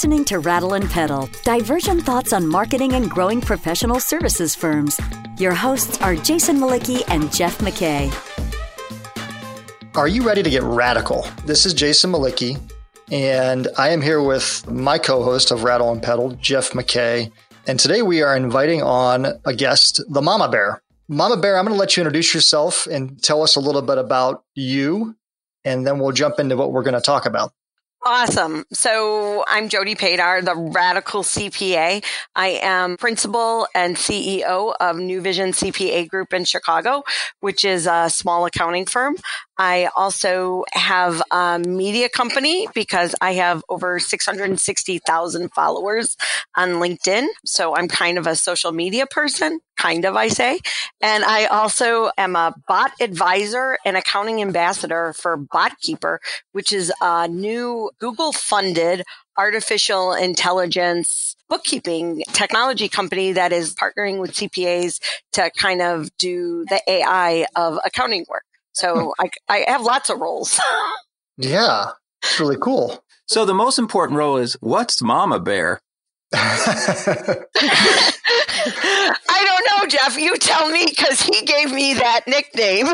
listening to Rattle and Pedal, divergent thoughts on marketing and growing professional services firms. Your hosts are Jason Mlicki and Jeff McKay. Are you ready to get radical? This is Jason Mlicki, and I am here with my co host of Rattle and Pedal, Jeff McKay. And today we are inviting on a guest, the Mama Bear. Mama Bear, I'm going to let you introduce yourself and tell us a little bit about you, and then we'll jump into what we're going to talk about. Awesome. So I'm Jody Padar, the Radical CPA. I am principal and CEO of New Vision CPA Group in Chicago, which is a small accounting firm. I also have a media company because I have over 660,000 followers on LinkedIn. So I'm kind of a social media person, kind of, I say. And I also am a bot advisor and accounting ambassador for BotKeeper, which is a new Google funded artificial intelligence bookkeeping technology company that is partnering with CPAs to kind of do the AI of accounting work. So hmm. I, I have lots of roles. yeah, it's really cool. So the most important role is what's Mama Bear? I don't know, Jeff. You tell me because he gave me that nickname.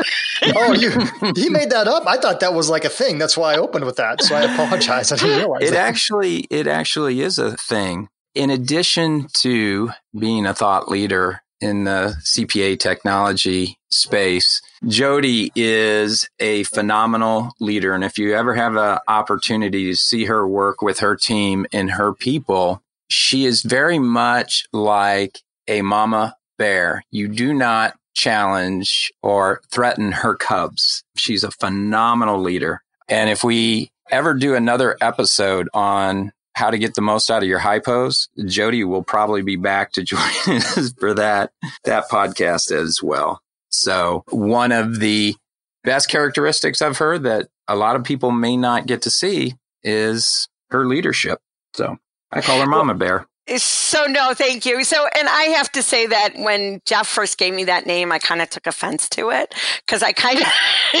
oh, you he made that up. I thought that was like a thing. That's why I opened with that. So I apologize. I didn't realize it that. actually it actually is a thing. In addition to being a thought leader in the CPA technology space. Jody is a phenomenal leader. And if you ever have an opportunity to see her work with her team and her people, she is very much like a mama bear. You do not challenge or threaten her cubs. She's a phenomenal leader. And if we ever do another episode on how to get the most out of your hypos, Jody will probably be back to join us for that, that podcast as well. So one of the best characteristics of her that a lot of people may not get to see is her leadership. So I call her Mama Bear. So no, thank you. So, and I have to say that when Jeff first gave me that name, I kind of took offense to it because I kind of,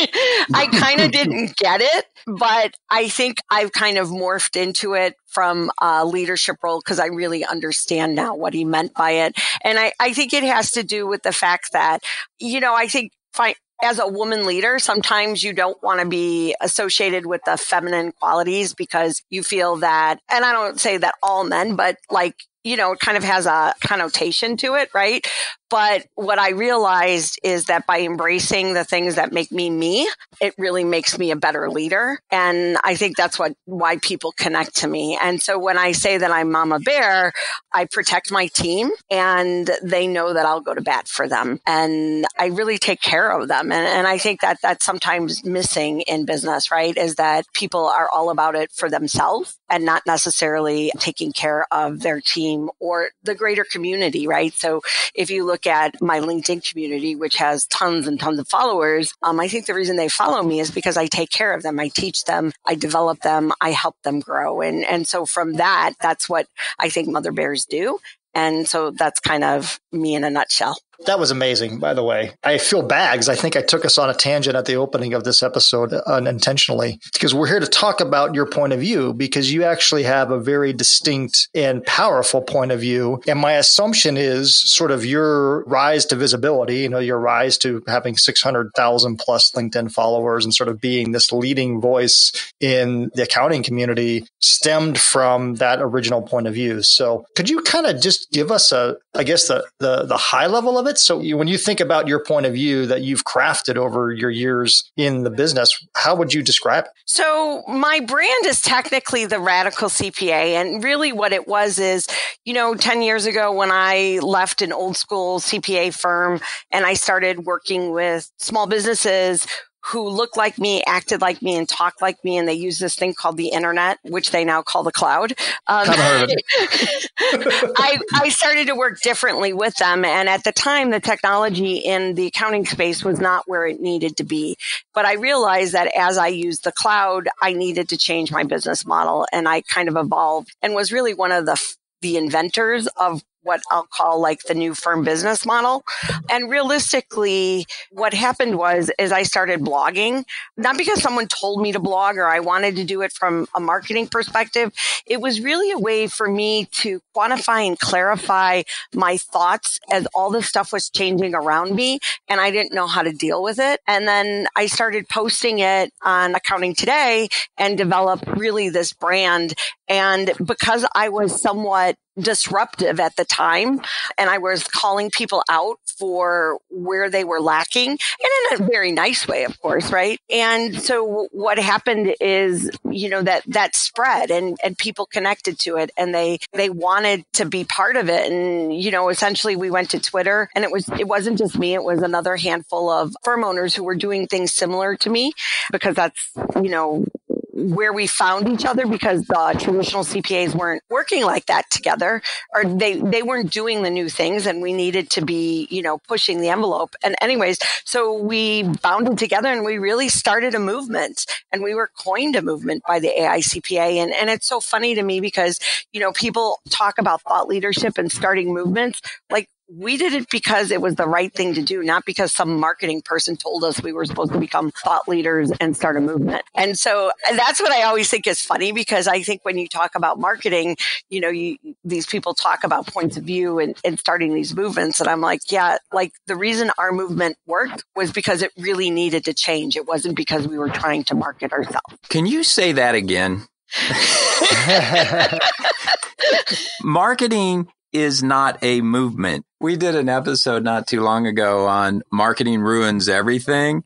I kind of didn't get it, but I think I've kind of morphed into it from a leadership role because I really understand now what he meant by it. And I, I think it has to do with the fact that, you know, I think as a woman leader, sometimes you don't want to be associated with the feminine qualities because you feel that, and I don't say that all men, but like, you know, it kind of has a connotation to it, right? But what I realized is that by embracing the things that make me me, it really makes me a better leader. And I think that's what, why people connect to me. And so when I say that I'm Mama Bear, I protect my team and they know that I'll go to bat for them. And I really take care of them. And, and I think that that's sometimes missing in business, right? Is that people are all about it for themselves and not necessarily taking care of their team or the greater community, right? So if you look look at my LinkedIn community, which has tons and tons of followers, um, I think the reason they follow me is because I take care of them. I teach them, I develop them, I help them grow. And, and so from that, that's what I think mother bears do. And so that's kind of me in a nutshell. That was amazing, by the way. I feel bags. I think I took us on a tangent at the opening of this episode unintentionally because we're here to talk about your point of view because you actually have a very distinct and powerful point of view. And my assumption is sort of your rise to visibility, you know, your rise to having 600,000 plus LinkedIn followers and sort of being this leading voice in the accounting community stemmed from that original point of view. So could you kind of just give us a, I guess the, the, the high level of it. So when you think about your point of view that you've crafted over your years in the business, how would you describe it? So my brand is technically the Radical CPA. And really what it was is, you know, 10 years ago when I left an old school CPA firm and I started working with small businesses who looked like me, acted like me, and talked like me, and they use this thing called the internet, which they now call the cloud. Um, I, I started to work differently with them, and at the time, the technology in the accounting space was not where it needed to be. But I realized that as I used the cloud, I needed to change my business model, and I kind of evolved and was really one of the the inventors of what I'll call like the new firm business model. And realistically, what happened was is I started blogging, not because someone told me to blog or I wanted to do it from a marketing perspective. It was really a way for me to quantify and clarify my thoughts as all this stuff was changing around me and I didn't know how to deal with it. And then I started posting it on Accounting Today and developed really this brand. And because I was somewhat disruptive at the time and I was calling people out for where they were lacking and in a very nice way, of course, right? And so what happened is, you know, that, that spread and, and people connected to it and they, they wanted to be part of it. And, you know, essentially we went to Twitter and it was, it wasn't just me. It was another handful of firm owners who were doing things similar to me because that's, you know, where we found each other because the traditional CPAs weren't working like that together or they, they weren't doing the new things and we needed to be, you know, pushing the envelope. And anyways, so we bounded together and we really started a movement and we were coined a movement by the AICPA. And, and it's so funny to me because, you know, people talk about thought leadership and starting movements. Like we did it because it was the right thing to do, not because some marketing person told us we were supposed to become thought leaders and start a movement. And so uh, that's what I always think is funny because I think when you talk about marketing, you know, you, these people talk about points of view and, and starting these movements. And I'm like, yeah, like the reason our movement worked was because it really needed to change. It wasn't because we were trying to market ourselves. Can you say that again? Marketing is not a movement. We did an episode not too long ago on marketing ruins everything.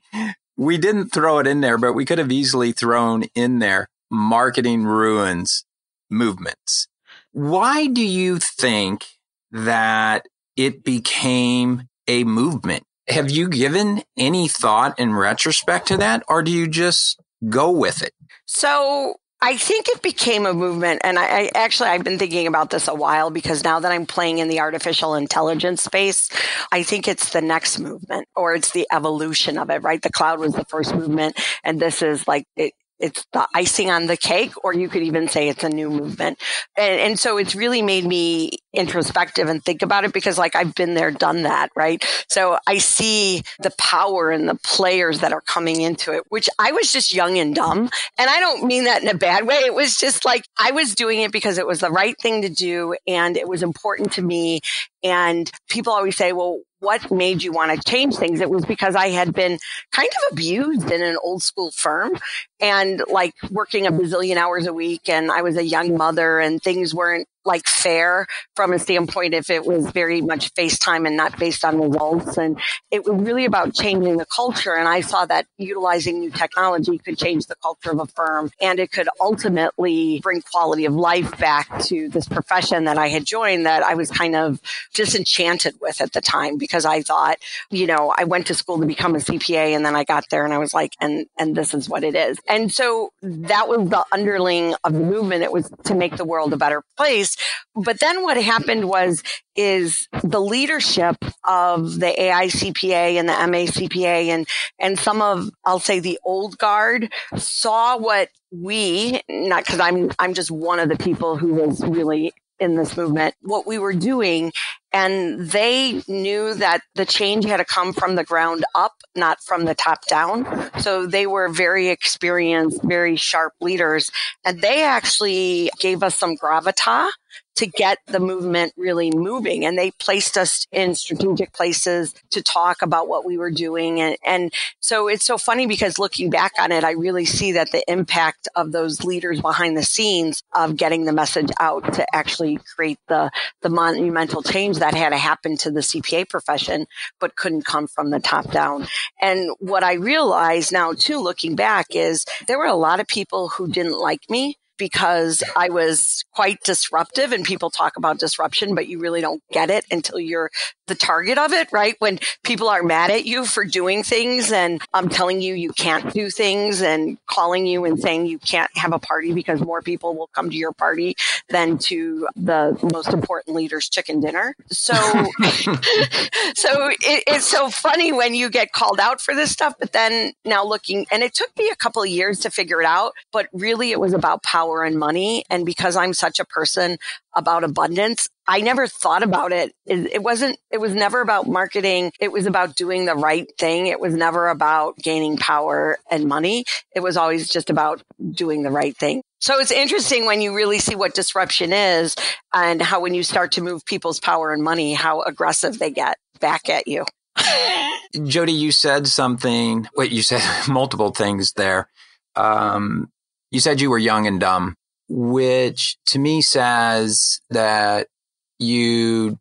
We didn't throw it in there, but we could have easily thrown in there marketing ruins movements. Why do you think that it became a movement? Have you given any thought in retrospect to that, or do you just go with it? So I think it became a movement. And I, I, actually, I've been thinking about this a while because now that I'm playing in the artificial intelligence space, I think it's the next movement or it's the evolution of it, right? The cloud was the first movement. And this is like, it, it's the icing on the cake, or you could even say it's a new movement. And, and, so it's really made me introspective and think about it because like I've been there, done that, right? So I see the power and the players that are coming into it, which I was just young and dumb. And I don't mean that in a bad way. It was just like I was doing it because it was the right thing to do and it was important to me. And people always say, well, what made you want to change things? It was because I had been kind of abused in an old school firm and like working a bazillion hours a week. And I was a young mother and things weren't like fair from a standpoint if it was very much FaceTime and not based on results. And it was really about changing the culture. And I saw that utilizing new technology could change the culture of a firm and it could ultimately bring quality of life back to this profession that I had joined that I was kind of disenchanted with at the time because I thought, you know, I went to school to become a CPA and then I got there and I was like, and, and this is what it is. And so that was the underling of the movement. It was to make the world a better place but then what happened was is the leadership of the AICPA and the MACPA and and some of I'll say the old guard saw what we not because I'm I'm just one of the people who was really in this movement what we were doing and they knew that the change had to come from the ground up, not from the top down. So they were very experienced, very sharp leaders. And they actually gave us some gravitas to get the movement really moving. And they placed us in strategic places to talk about what we were doing. And, and so it's so funny because looking back on it, I really see that the impact of those leaders behind the scenes of getting the message out to actually create the, the monumental change that had to happen to the CPA profession, but couldn't come from the top down. And what I realized now too, looking back is there were a lot of people who didn't like me because I was quite disruptive and people talk about disruption, but you really don't get it until you're the target of it, right? When people are mad at you for doing things and I'm telling you you can't do things and calling you and saying you can't have a party because more people will come to your party than to the most important leader's chicken dinner. So, so it, it's so funny when you get called out for this stuff, but then now looking, and it took me a couple of years to figure it out, but really it was about power power and money. And because I'm such a person about abundance, I never thought about it. it. Wasn't, it was never about marketing. It was about doing the right thing. It was never about gaining power and money. It was always just about doing the right thing. So it's interesting when you really see what disruption is and how when you start to move people's power and money, how aggressive they get back at you. Jody, you said something. Wait, you said multiple things there. Um, you said you were young and dumb, which to me says that you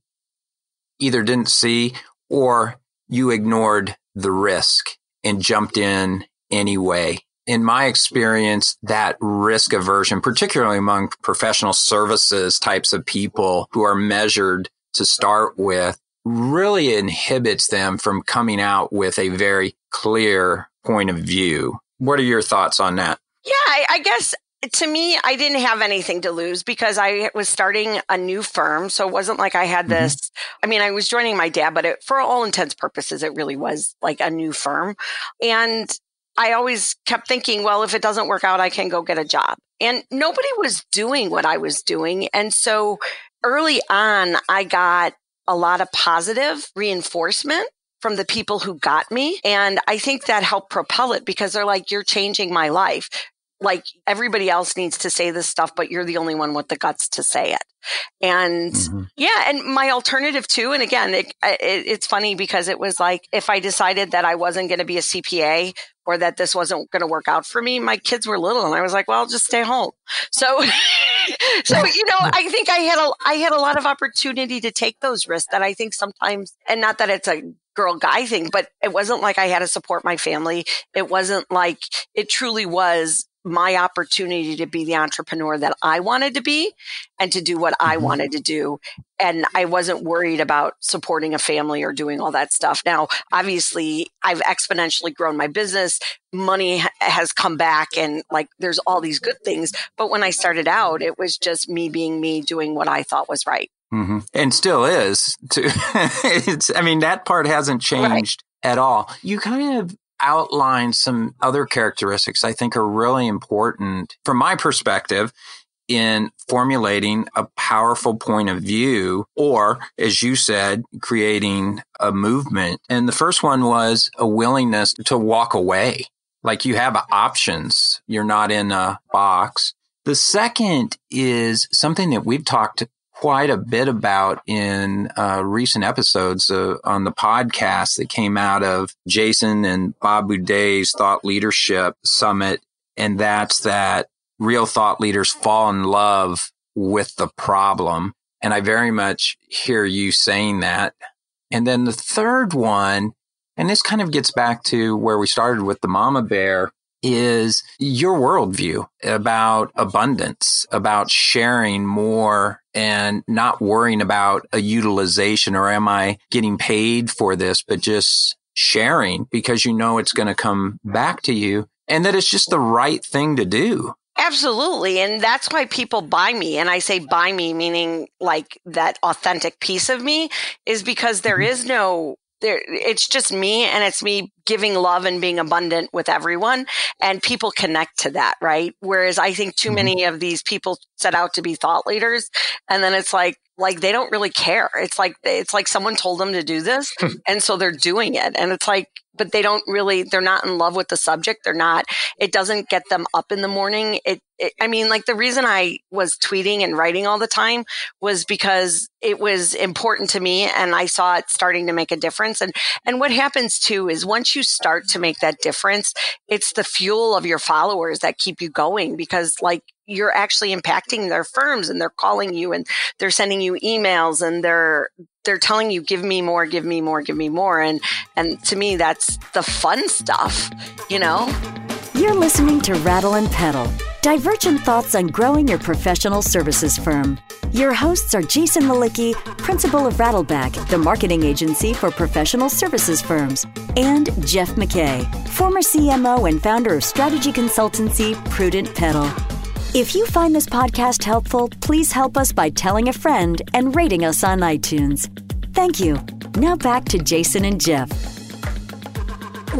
either didn't see or you ignored the risk and jumped in anyway. In my experience, that risk aversion, particularly among professional services types of people who are measured to start with, really inhibits them from coming out with a very clear point of view. What are your thoughts on that? Yeah, I, I guess to me, I didn't have anything to lose because I was starting a new firm. So it wasn't like I had mm-hmm. this. Mm-hmm. I mean, I was joining my dad, but it, for all intents purposes, it really was like a new firm. And I always kept thinking, well, if it doesn't work out, I can go get a job. And nobody was doing what I was doing. And so early on, I got a lot of positive reinforcement from the people who got me. And I think that helped propel it because they're like, you're changing my life. Like everybody else needs to say this stuff, but you're the only one with the guts to say it. And mm-hmm. yeah, and my alternative too. And again, it, it, it's funny because it was like if I decided that I wasn't going to be a CPA or that this wasn't going to work out for me, my kids were little, and I was like, well, I'll just stay home. So, so you know, I think I had a I had a lot of opportunity to take those risks that I think sometimes, and not that it's a girl guy thing, but it wasn't like I had to support my family. It wasn't like it truly was my opportunity to be the entrepreneur that I wanted to be and to do what I mm-hmm. wanted to do. And I wasn't worried about supporting a family or doing all that stuff. Now, obviously, I've exponentially grown my business. Money ha- has come back and like there's all these good things. But when I started out, it was just me being me doing what I thought was right. Mm-hmm. And still is. To, it's, I mean, that part hasn't changed right. at all. You kind of outline some other characteristics I think are really important from my perspective in formulating a powerful point of view, or as you said, creating a movement. And the first one was a willingness to walk away. Like you have options. You're not in a box. The second is something that we've talked quite a bit about in uh, recent episodes uh, on the podcast that came out of Jason and Bob Buday's Thought Leadership Summit. And that's that real thought leaders fall in love with the problem. And I very much hear you saying that. And then the third one, and this kind of gets back to where we started with the mama bear, is your worldview about abundance, about sharing more and not worrying about a utilization or am I getting paid for this, but just sharing because you know it's going to come back to you and that it's just the right thing to do. Absolutely. And that's why people buy me. And I say buy me, meaning like that authentic piece of me is because there mm-hmm. no there it's just me and it's me giving love and being abundant with everyone and people connect to that right whereas i think too mm-hmm. many of these people set out to be thought leaders and then it's like like they don't really care. It's like it's like someone told them to do this hmm. and so they're doing it. And it's like but they don't really they're not in love with the subject. They're not it doesn't get them up in the morning. It, it, i mean like the reason i was tweeting and writing all the time was because it was important to me and i saw it starting to make a difference. And and what happens too is once you start to make that difference it's the fuel of your followers that keep you going because like you're actually impacting their firms and they're calling you and they're sending you emails and they're they're telling you give me more give me more give me more. And and to me that's the fun stuff you know? You're listening to rattle and pedal. Divergent thoughts on growing your professional services firm. Your hosts are jason mlicki principal of rattleback the marketing agency for professional services firms and jeff mckay former cmo and founder of strategy consultancy prudent pedal if you find this podcast helpful, please help us by telling a friend and rating us on iTunes. Thank you. Now back to Jason and Jeff.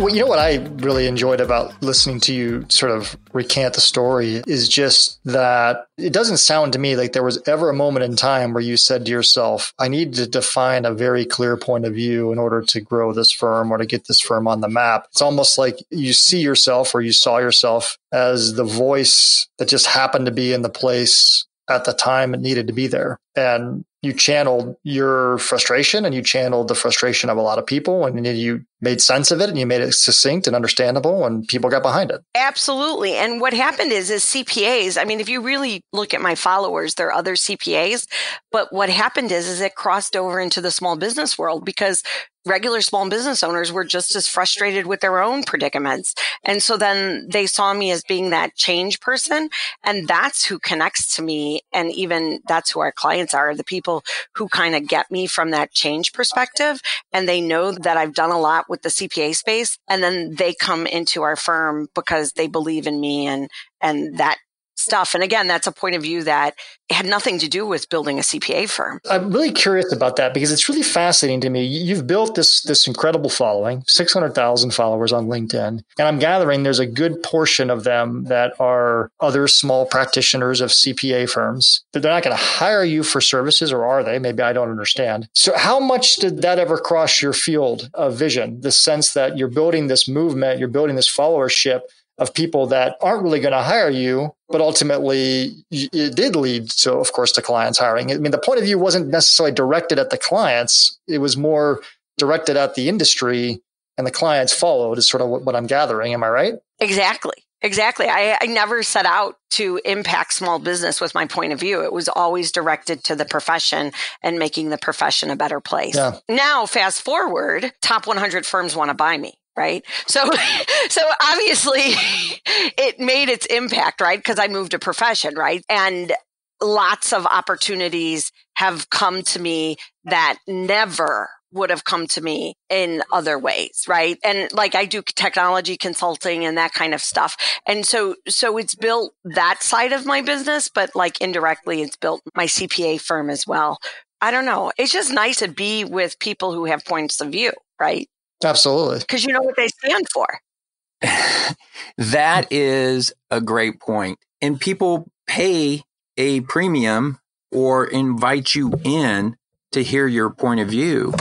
Well, you know what I really enjoyed about listening to you sort of recant the story is just that it doesn't sound to me like there was ever a moment in time where you said to yourself, I need to define a very clear point of view in order to grow this firm or to get this firm on the map. It's almost like you see yourself or you saw yourself as the voice that just happened to be in the place at the time it needed to be there. And you channeled your frustration and you channeled the frustration of a lot of people and you made sense of it and you made it succinct and understandable and people got behind it. Absolutely. And what happened is is CPAs, I mean if you really look at my followers, there are other CPAs, but what happened is is it crossed over into the small business world because regular small business owners were just as frustrated with their own predicaments. And so then they saw me as being that change person. And that's who connects to me. And even that's who our clients are the people who kind of get me from that change perspective. And they know that I've done a lot with the CPA space. And then they come into our firm because they believe in me and, and that stuff. And again, that's a point of view that had nothing to do with building a CPA firm. I'm really curious about that because it's really fascinating to me. You've built this this incredible following, 600,000 followers on LinkedIn, and I'm gathering there's a good portion of them that are other small practitioners of CPA firms. That they're not going to hire you for services or are they? Maybe I don't understand. So how much did that ever cross your field of vision? The sense that you're building this movement, you're building this followership of people that aren't really going to hire you, but ultimately it did lead to, of course, to clients hiring. I mean, the point of view wasn't necessarily directed at the clients. It was more directed at the industry and the clients followed is sort of what, I'm gathering. Am I right? Exactly. Exactly. I, I, never set out to impact small business with my point of view. It was always directed to the profession and making the profession a better place. Yeah. Now, fast forward, top 100 firms want to buy me right? So, so obviously it made its impact, right? Because I moved a profession, right? And lots of opportunities have come to me that never would have come to me in other ways, right? And like I do technology consulting and that kind of stuff. And so, so it's built that side of my business, but like indirectly, it's built my CPA firm as well. I don't know. It's just nice to be with people who have points of view, right? Absolutely. Because you know what they stand for. that is a great point. And people pay a premium or invite you in to hear your point of view.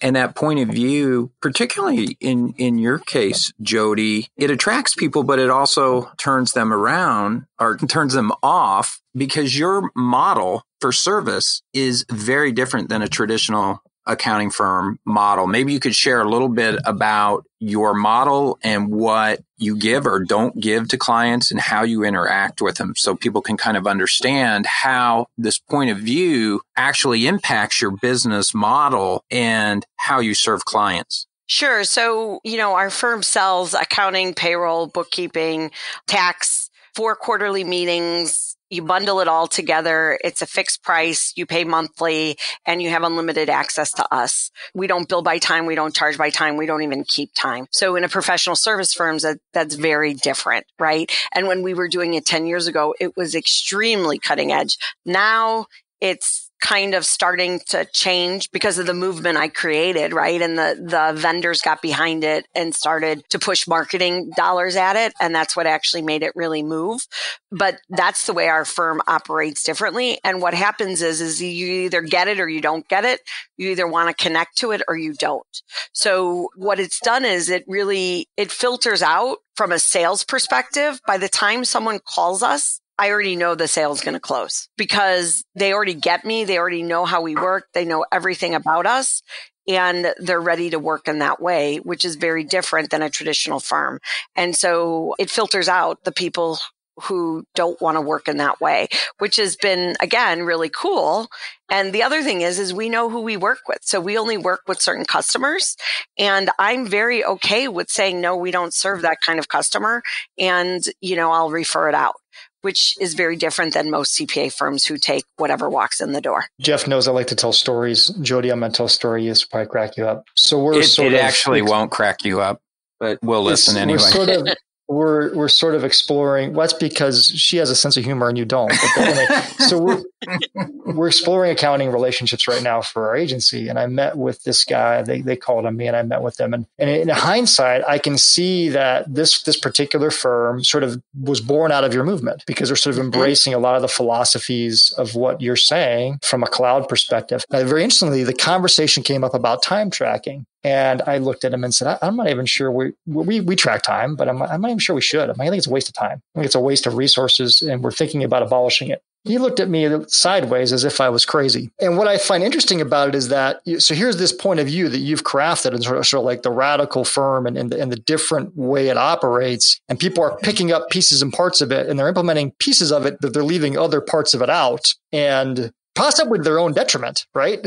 And that point of view, particularly in, in your case, Jody, it attracts people, but it also turns them around or turns them off because your model for service is very different than a traditional accounting firm model. Maybe you could share a little bit about your model and what you give or don't give to clients and how you interact with them so people can kind of understand how this point of view actually impacts your business model and how you serve clients. Sure. So, you know, our firm sells accounting, payroll, bookkeeping, tax, four quarterly meetings, you bundle it all together. It's a fixed price. You pay monthly and you have unlimited access to us. We don't bill by time. We don't charge by time. We don't even keep time. So in a professional service firms, that, that's very different, right? And when we were doing it 10 years ago, it was extremely cutting edge. Now it's kind of starting to change because of the movement I created, right? And the, the vendors got behind it and started to push marketing dollars at it. And that's what actually made it really move. But that's the way our firm operates differently. And what happens is, is you either get it or you don't get it. You either want to connect to it or you don't. So what it's done is it really, it filters out from a sales perspective. By the time someone calls us, I already know the sale is going to close because they already get me. They already know how we work. They know everything about us and they're ready to work in that way, which is very different than a traditional firm. And so it filters out the people who don't want to work in that way, which has been again really cool. And the other thing is, is we know who we work with. So we only work with certain customers. And I'm very okay with saying, no, we don't serve that kind of customer. And, you know, I'll refer it out which is very different than most CPA firms who take whatever walks in the door. Jeff knows I like to tell stories. Jody, I'm going to tell a story. It's probably crack you up. So we're it, sort it of, actually won't crack you up, but we'll listen anyway. We're sort of, we're, we're sort of exploring. Well, that's because she has a sense of humor and you don't. Anyway, so we're, we're exploring accounting relationships right now for our agency. And I met with this guy, they, they called on me and I met with them. And, and in hindsight, I can see that this, this particular firm sort of was born out of your movement because they're sort of mm-hmm. embracing a lot of the philosophies of what you're saying from a cloud perspective. Now, very interestingly, the conversation came up about time tracking. And I looked at him and said, I'm not even sure we, we, we track time, but I'm, I'm not even sure we should. I think it's a waste of time. I think it's a waste of resources and we're thinking about abolishing it. He looked at me sideways as if I was crazy. And what I find interesting about it is that, so here's this point of view that you've crafted and sort of, sort of like the radical firm and, and, the, and the different way it operates. And people are picking up pieces and parts of it and they're implementing pieces of it that they're leaving other parts of it out. And possibly with their own detriment, right?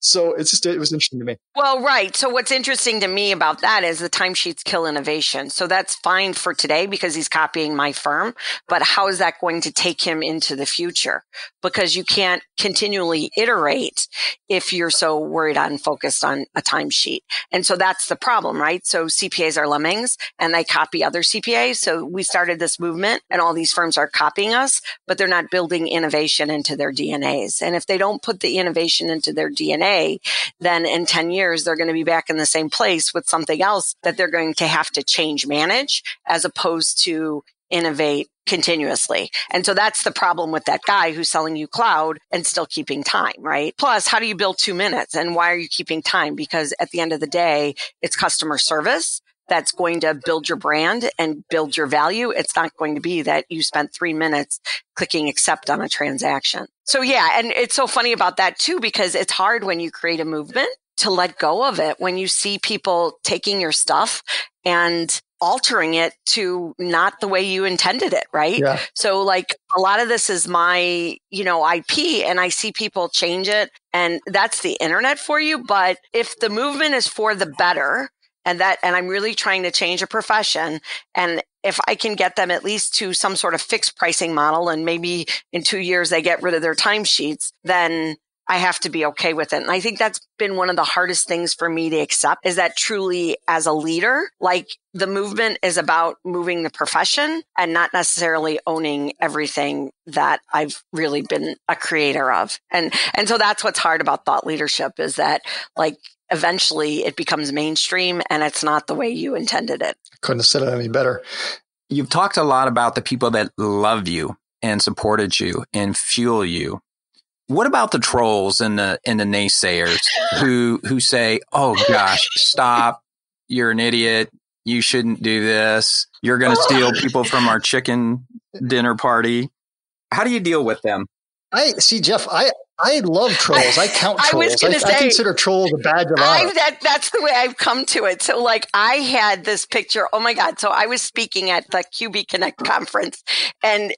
so it's just it was interesting to me. Well, right. So what's interesting to me about that is the timesheets kill innovation. So that's fine for today because he's copying my firm, but how is that going to take him into the future? Because you can't continually iterate if you're so worried on focused on a timesheet. And so that's the problem, right? So CPAs are lemmings and they copy other CPAs. So we started this movement and all these firms are copying us, but they're not building innovation innovation into their DNAs. And if they don't put the innovation into their DNA, then in 10 years, they're going to be back in the same place with something else that they're going to have to change manage as opposed to innovate continuously. And so that's the problem with that guy who's selling you cloud and still keeping time, right? Plus, how do you build two minutes and why are you keeping time? Because at the end of the day, it's customer service that's going to build your brand and build your value. It's not going to be that you spent three minutes clicking accept on a transaction. So yeah, and it's so funny about that too, because it's hard when you create a movement to let go of it when you see people taking your stuff and altering it to not the way you intended it, right? Yeah. So like a lot of this is my, you know, IP and I see people change it and that's the internet for you. But if the movement is for the better, and that and i'm really trying to change a profession and if i can get them at least to some sort of fixed pricing model and maybe in two years they get rid of their timesheets then I have to be okay with it. And I think that's been one of the hardest things for me to accept is that truly as a leader, like the movement is about moving the profession and not necessarily owning everything that I've really been a creator of. And, and so that's what's hard about thought leadership is that like eventually it becomes mainstream and it's not the way you intended it. Couldn't have said it any better. You've talked a lot about the people that love you and supported you and fuel you what about the trolls and the and the naysayers who who say, "Oh gosh, stop! You're an idiot. You shouldn't do this. You're going to steal people from our chicken dinner party." How do you deal with them? I see, Jeff. I I love trolls. I count trolls. I, I, say, I consider trolls a badge of honor. That, that's the way I've come to it. So, like, I had this picture. Oh my God! So I was speaking at the QB Connect conference, and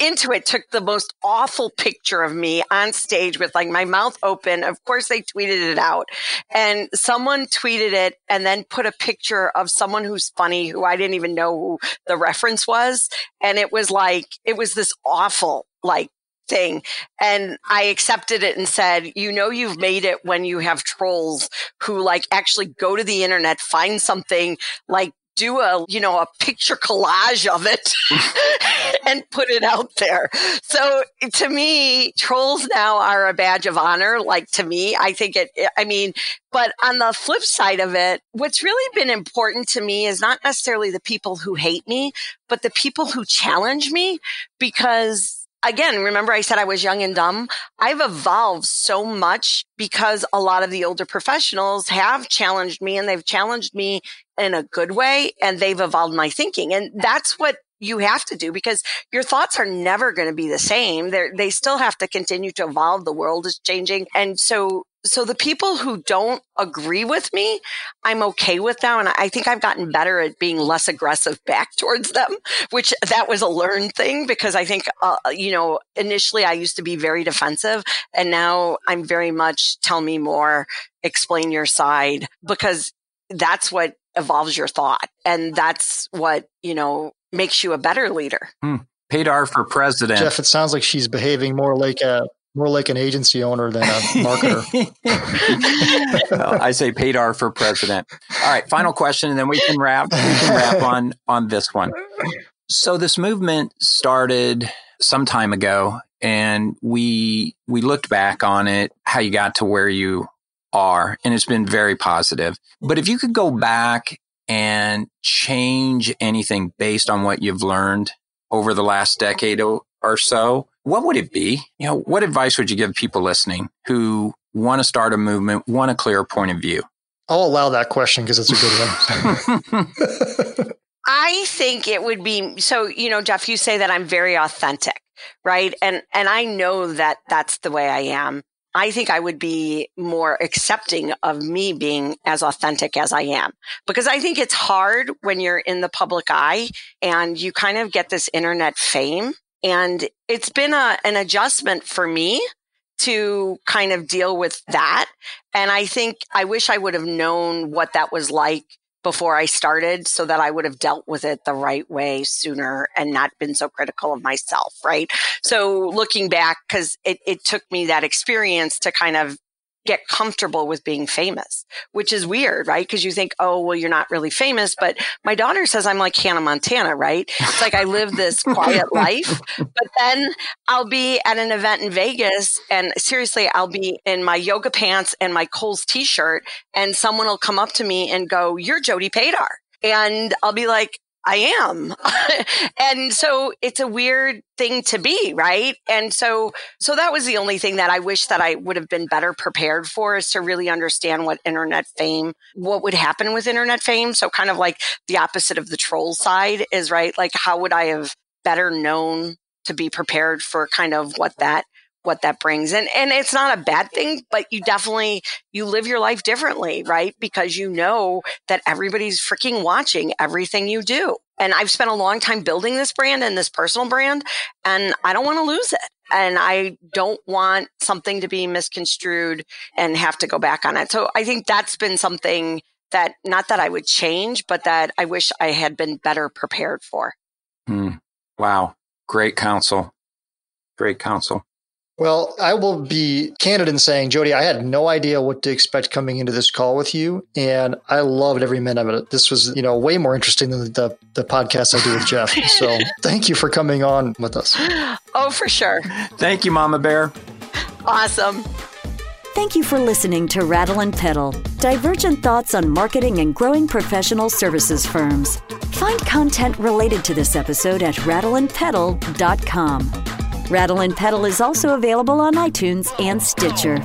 Intuit took the most awful picture of me on stage with like my mouth open. Of course, they tweeted it out and someone tweeted it and then put a picture of someone who's funny who I didn't even know who the reference was. And it was like, it was this awful, like, thing. And I accepted it and said, you know, you've made it when you have trolls who like actually go to the internet, find something like do a, you know, a picture collage of it and put it out there. So to me, trolls now are a badge of honor. Like to me, I think it, I mean, but on the flip side of it, what's really been important to me is not necessarily the people who hate me, but the people who challenge me because again, remember I said I was young and dumb? I've evolved so much because a lot of the older professionals have challenged me and they've challenged me in a good way and they've evolved my thinking. And that's what you have to do because your thoughts are never going to be the same. They they still have to continue to evolve. The world is changing. And so so the people who don't agree with me, I'm okay with now. And I think I've gotten better at being less aggressive back towards them, which that was a learned thing because I think, uh, you know, initially I used to be very defensive and now I'm very much tell me more, explain your side because that's what evolves your thought. And that's what, you know, makes you a better leader. Hmm. Padar for president. Jeff, it sounds like she's behaving more like a more like an agency owner than a marketer. well, I say Padar for president. All right, final question, and then we can wrap. We can wrap on on this one. So this movement started some time ago. and we we looked back on it, how you got to where you are, and it's been very positive. But if you could go back and change anything based on what you've learned over the last decade or so, what would it be? You know, what advice would you give people listening who want to start a movement, want a clear point of view? I'll allow that question because it's a good one. I think it would be so, you know, Jeff, you say that I'm very authentic, right? And and I know that that's the way I am. I think I would be more accepting of me being as authentic as I am because I think it's hard when you're in the public eye and you kind of get this internet fame. And it's been a, an adjustment for me to kind of deal with that. And I think I wish I would have known what that was like before I started so that I would have dealt with it the right way sooner and not been so critical of myself. Right. So looking back, cause it, it took me that experience to kind of get comfortable with being famous, which is weird, right? Because you think, oh, well, you're not really famous. But my daughter says I'm like Hannah Montana, right? It's like I live this quiet life, but then I'll be at an event in Vegas and seriously, I'll be in my yoga pants and my Kohl's t shirt, and someone will come up to me and go, You're Jody Padar. And I'll be like, I am. and so it's a weird thing to be, right? And so, so that was the only thing that I wish that I would have been better prepared for is to really understand what internet fame, what would happen with internet fame. So kind of like the opposite of the troll side is right. Like how would I have better known to be prepared for kind of what that what that brings and and it's not a bad thing but you definitely you live your life differently right? Because you know that everybody's freaking watching everything you do and i've spent a long time building this brand and this personal brand and i don't want to lose it and i don't want something to be misconstrued and have to go back on it. So i think that's been something that not that i would change but that i wish i had been better prepared for. Hmm. wow. Great counsel. Great counsel well, I will be candid in saying, Jody, I had no idea what to expect coming into this call with you, and I loved every minute of it. This was, you know, way more interesting than the, the podcast I do with Jeff. So thank you for coming on with us. Oh, for sure. Thank you, Mama Bear. Awesome. Thank you for listening to Rattle and Pedal, divergent thoughts on marketing and growing professional services firms. Find content related to this episode at rattleandpedal.com. Rattle and Pedal is also available on iTunes and Stitcher.